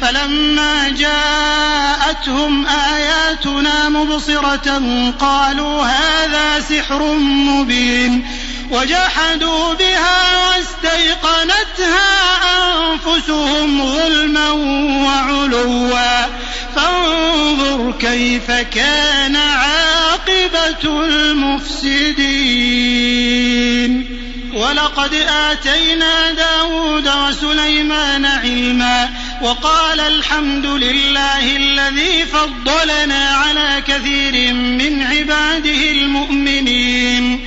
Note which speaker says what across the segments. Speaker 1: فلما جاءتهم آياتنا مبصرة قالوا هذا سحر مبين وجحدوا بها واستيقنتها أنفسهم ظلما وعلوا فانظر كيف كان عاقبة المفسدين ولقد آتينا داود وسليمان علما وقال الحمد لله الذي فضلنا على كثير من عباده المؤمنين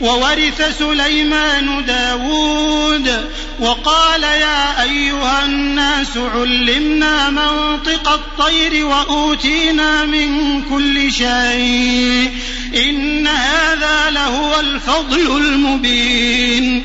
Speaker 1: وورث سليمان داود وقال يا أيها الناس علمنا منطق الطير وأوتينا من كل شيء إن هذا لهو الفضل المبين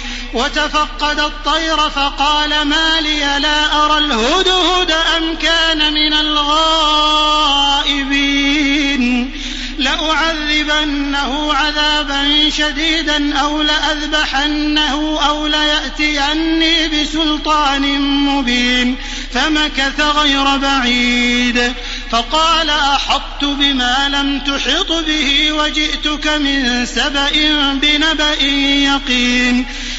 Speaker 1: وتفقد الطير فقال ما لي لا أرى الهدهد أم كان من الغائبين لأعذبنه عذابا شديدا أو لأذبحنه أو ليأتيني بسلطان مبين فمكث غير بعيد فقال أحطت بما لم تحط به وجئتك من سبأ بنبأ يقين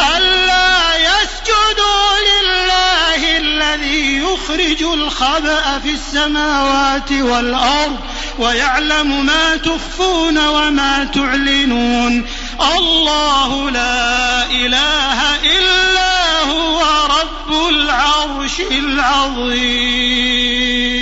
Speaker 1: أَلَّا يَسْجُدُوا لِلَّهِ الَّذِي يُخْرِجُ الخبأ فِي السَّمَاوَاتِ وَالْأَرْضِ وَيَعْلَمُ مَا تُخْفُونَ وَمَا تُعْلِنُونَ الله لا إله إلا هو رب العرش العظيم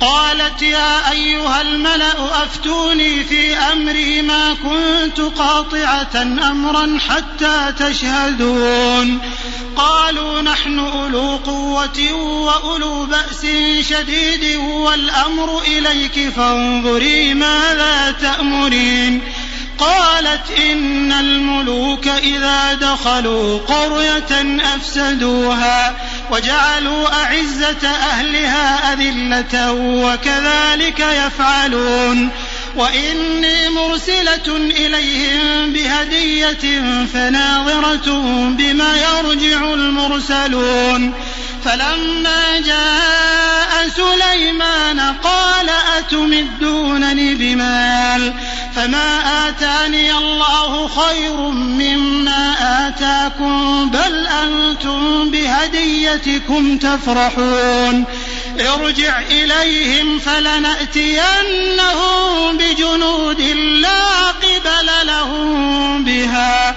Speaker 1: قالت يا أيها الملأ أفتوني في أمري ما كنت قاطعة أمرا حتى تشهدون قالوا نحن أولو قوة وأولو بأس شديد والأمر إليك فانظري ماذا تأمرين قالت إن الملوك إذا دخلوا قرية أفسدوها وجعلوا أعزة أهلها أذلة وكذلك يفعلون وإني مرسلة إليهم بهدية فناظرة بما يرجع المرسلون فلما جاء سليمان قال أتمدونني بمال فما آتاني الله خير مما آتاكم بل أنتم بهديتكم تفرحون ارجع إليهم فلنأتينهم بجنود لا قبل لهم بها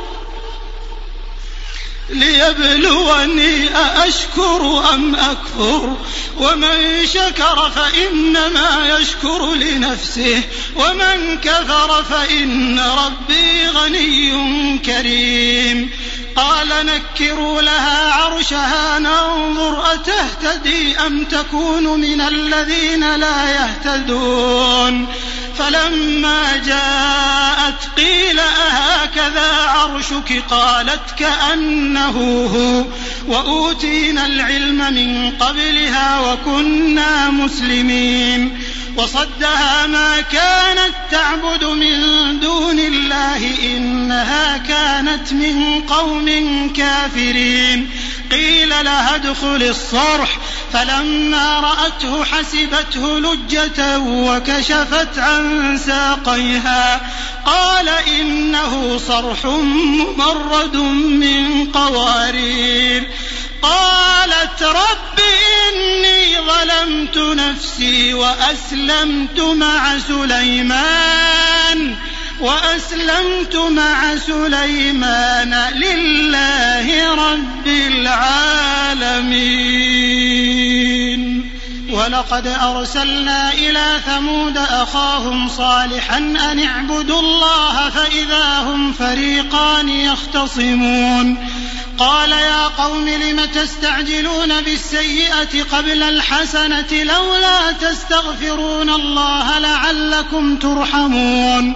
Speaker 1: ليبلوني أأشكر أم أكفر ومن شكر فإنما يشكر لنفسه ومن كفر فإن ربي غني كريم قال نكروا لها عرشها ننظر أتهتدي أم تكون من الذين لا يهتدون فلما جاءت قيل أهكذا عرشك قالت كأنه هو وأوتينا العلم من قبلها وكنا مسلمين وصدها ما كانت تعبد من دون الله إنها كانت من قوم كافرين قيل لها ادخل الصرح فلما رأته حسبته لجة وكشفت عن عن ساقيها قال إنه صرح ممرد من قوارير قالت رب إني ظلمت نفسي وأسلمت مع سليمان وأسلمت مع سليمان لله رب العالمين وَلَقَدْ أَرْسَلْنَا إِلَىٰ ثَمُودَ أَخَاهُمْ صَالِحًا أَنِ اعْبُدُوا اللَّهَ فَإِذَا هُمْ فَرِيقَانِ يَخْتَصِمُونَ قَالَ يَا قَوْمِ لِمَ تَسْتَعْجِلُونَ بِالسَّيِّئَةِ قَبْلَ الْحَسَنَةِ لَوْلَا تَسْتَغْفِرُونَ اللَّهَ لَعَلَّكُمْ تُرْحَمُونَ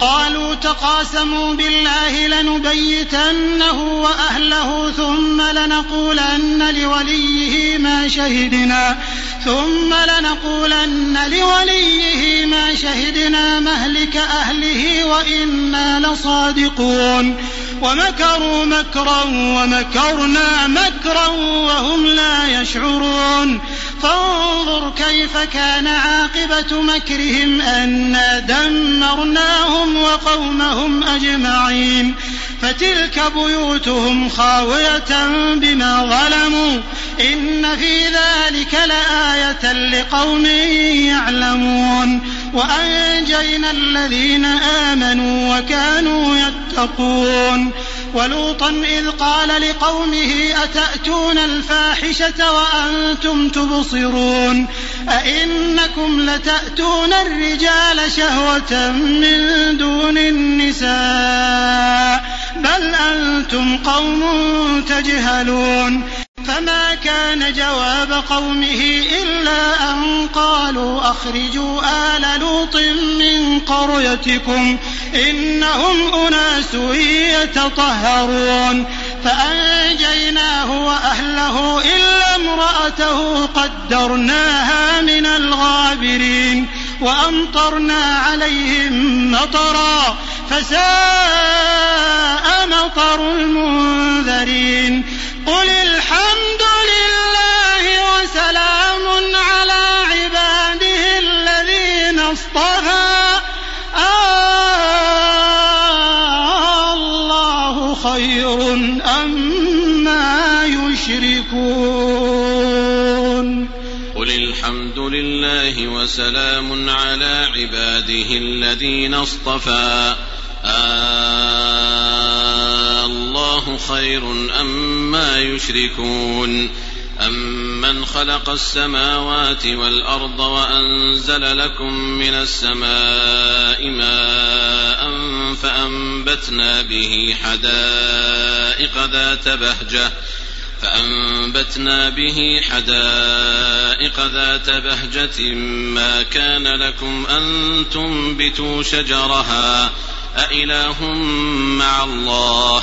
Speaker 1: قالوا تقاسموا بالله لنبيتنه وأهله ثم لنقولن لوليه ما شهدنا ثم لنقولن لوليه ما شهدنا مهلك أهله وإنا لصادقون ومكروا مكرا ومكرنا مكرا وهم لا يشعرون فانظر كيف كان عاقبة مكرهم أنا دمرناهم أنفسهم وقومهم أجمعين فتلك بيوتهم خاوية بما ظلموا إن في ذلك لآية لقوم يعلمون وأنجينا الذين آمنوا وكانوا يتقون وَلُوطًا إِذْ قَالَ لِقَوْمِهِ أَتَأْتُونَ الْفَاحِشَةَ وَأَنتُمْ تُبْصِرُونَ أَئِنَّكُمْ لَتَأْتُونَ الرِّجَالَ شَهْوَةً مِّن دُونِ النِّسَاءِ بَلْ أَنتُمْ قَوْمٌ تَجْهَلُونَ فما كان جواب قومه إلا أن قالوا أخرجوا آل لوط من قريتكم إنهم أناس يتطهرون فأنجيناه وأهله إلا امرأته قدرناها من الغابرين وأمطرنا عليهم مطرا فساء مطر المنذرين قل الحمد لله وسلام على عباده الذين اصطفى آه، الله خير أما يشركون قل الحمد لله وسلام على عباده الذين اصطفى خير أم ما يشركون أمن خلق السماوات والأرض وأنزل لكم من السماء ماء فأنبتنا به حدائق ذات بهجة فأنبتنا به حدائق ذات بهجة ما كان لكم أن تنبتوا شجرها أإله مع الله ۖ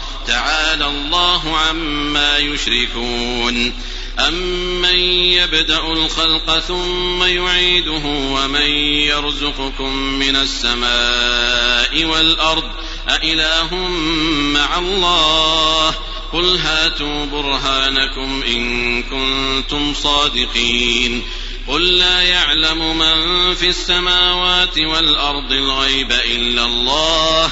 Speaker 1: تعالى الله عما يشركون أمن يبدأ الخلق ثم يعيده ومن يرزقكم من السماء والأرض أإله مع الله قل هاتوا برهانكم إن كنتم صادقين قل لا يعلم من في السماوات والأرض الغيب إلا الله ۖ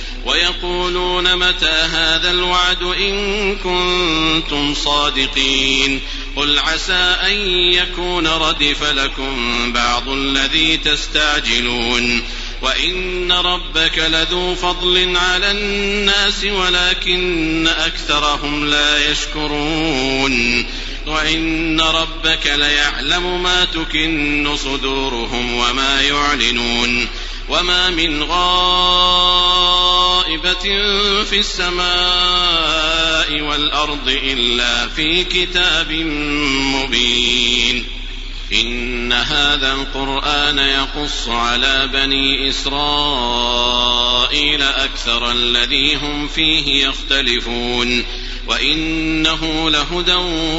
Speaker 1: ويقولون متى هذا الوعد إن كنتم صادقين قل عسى أن يكون ردف لكم بعض الذي تستعجلون وإن ربك لذو فضل على الناس ولكن أكثرهم لا يشكرون وإن ربك ليعلم ما تكن صدورهم وما يعلنون وما من غائب في السماء والأرض إلا في كتاب مبين إن هذا القرآن يقص على بني إسرائيل أكثر الذي هم فيه يختلفون وإنه لهدى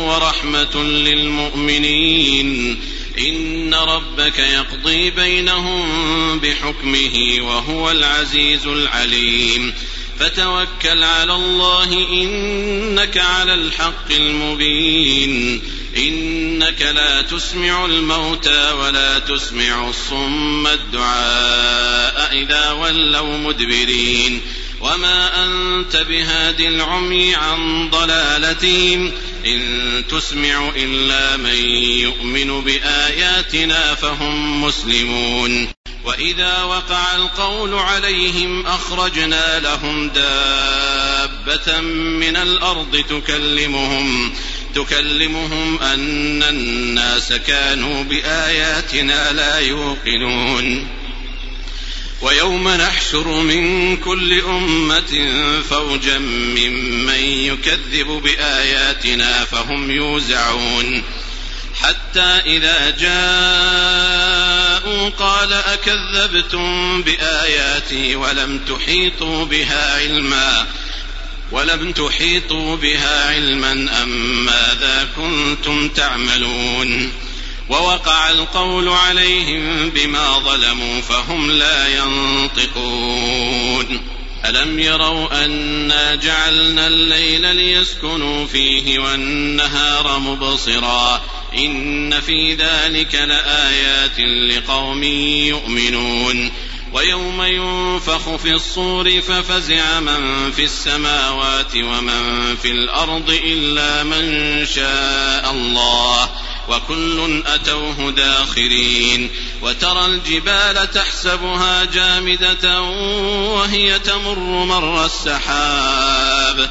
Speaker 1: ورحمة للمؤمنين إن ربك يقضي بينهم بحكمه وهو العزيز العليم فتوكل على الله انك على الحق المبين انك لا تسمع الموتى ولا تسمع الصم الدعاء اذا ولوا مدبرين وما انت بهاد العمي عن ضلالتهم ان تسمع الا من يؤمن باياتنا فهم مسلمون واذا وقع القول عليهم اخرجنا لهم دابه من الارض تكلمهم تكلمهم ان الناس كانوا باياتنا لا يوقنون ويوم نحشر من كل امه فوجا ممن يكذب باياتنا فهم يوزعون حتى اذا جاء قال أكذبتم بآياتي ولم تحيطوا بها علما ولم تحيطوا بها علما أم ماذا كنتم تعملون ووقع القول عليهم بما ظلموا فهم لا ينطقون ألم يروا أنا جعلنا الليل ليسكنوا فيه والنهار مبصراً إن في ذلك لآيات لقوم يؤمنون ويوم ينفخ في الصور ففزع من في السماوات ومن في الأرض إلا من شاء الله وكل أتوه داخرين وترى الجبال تحسبها جامدة وهي تمر مر السحاب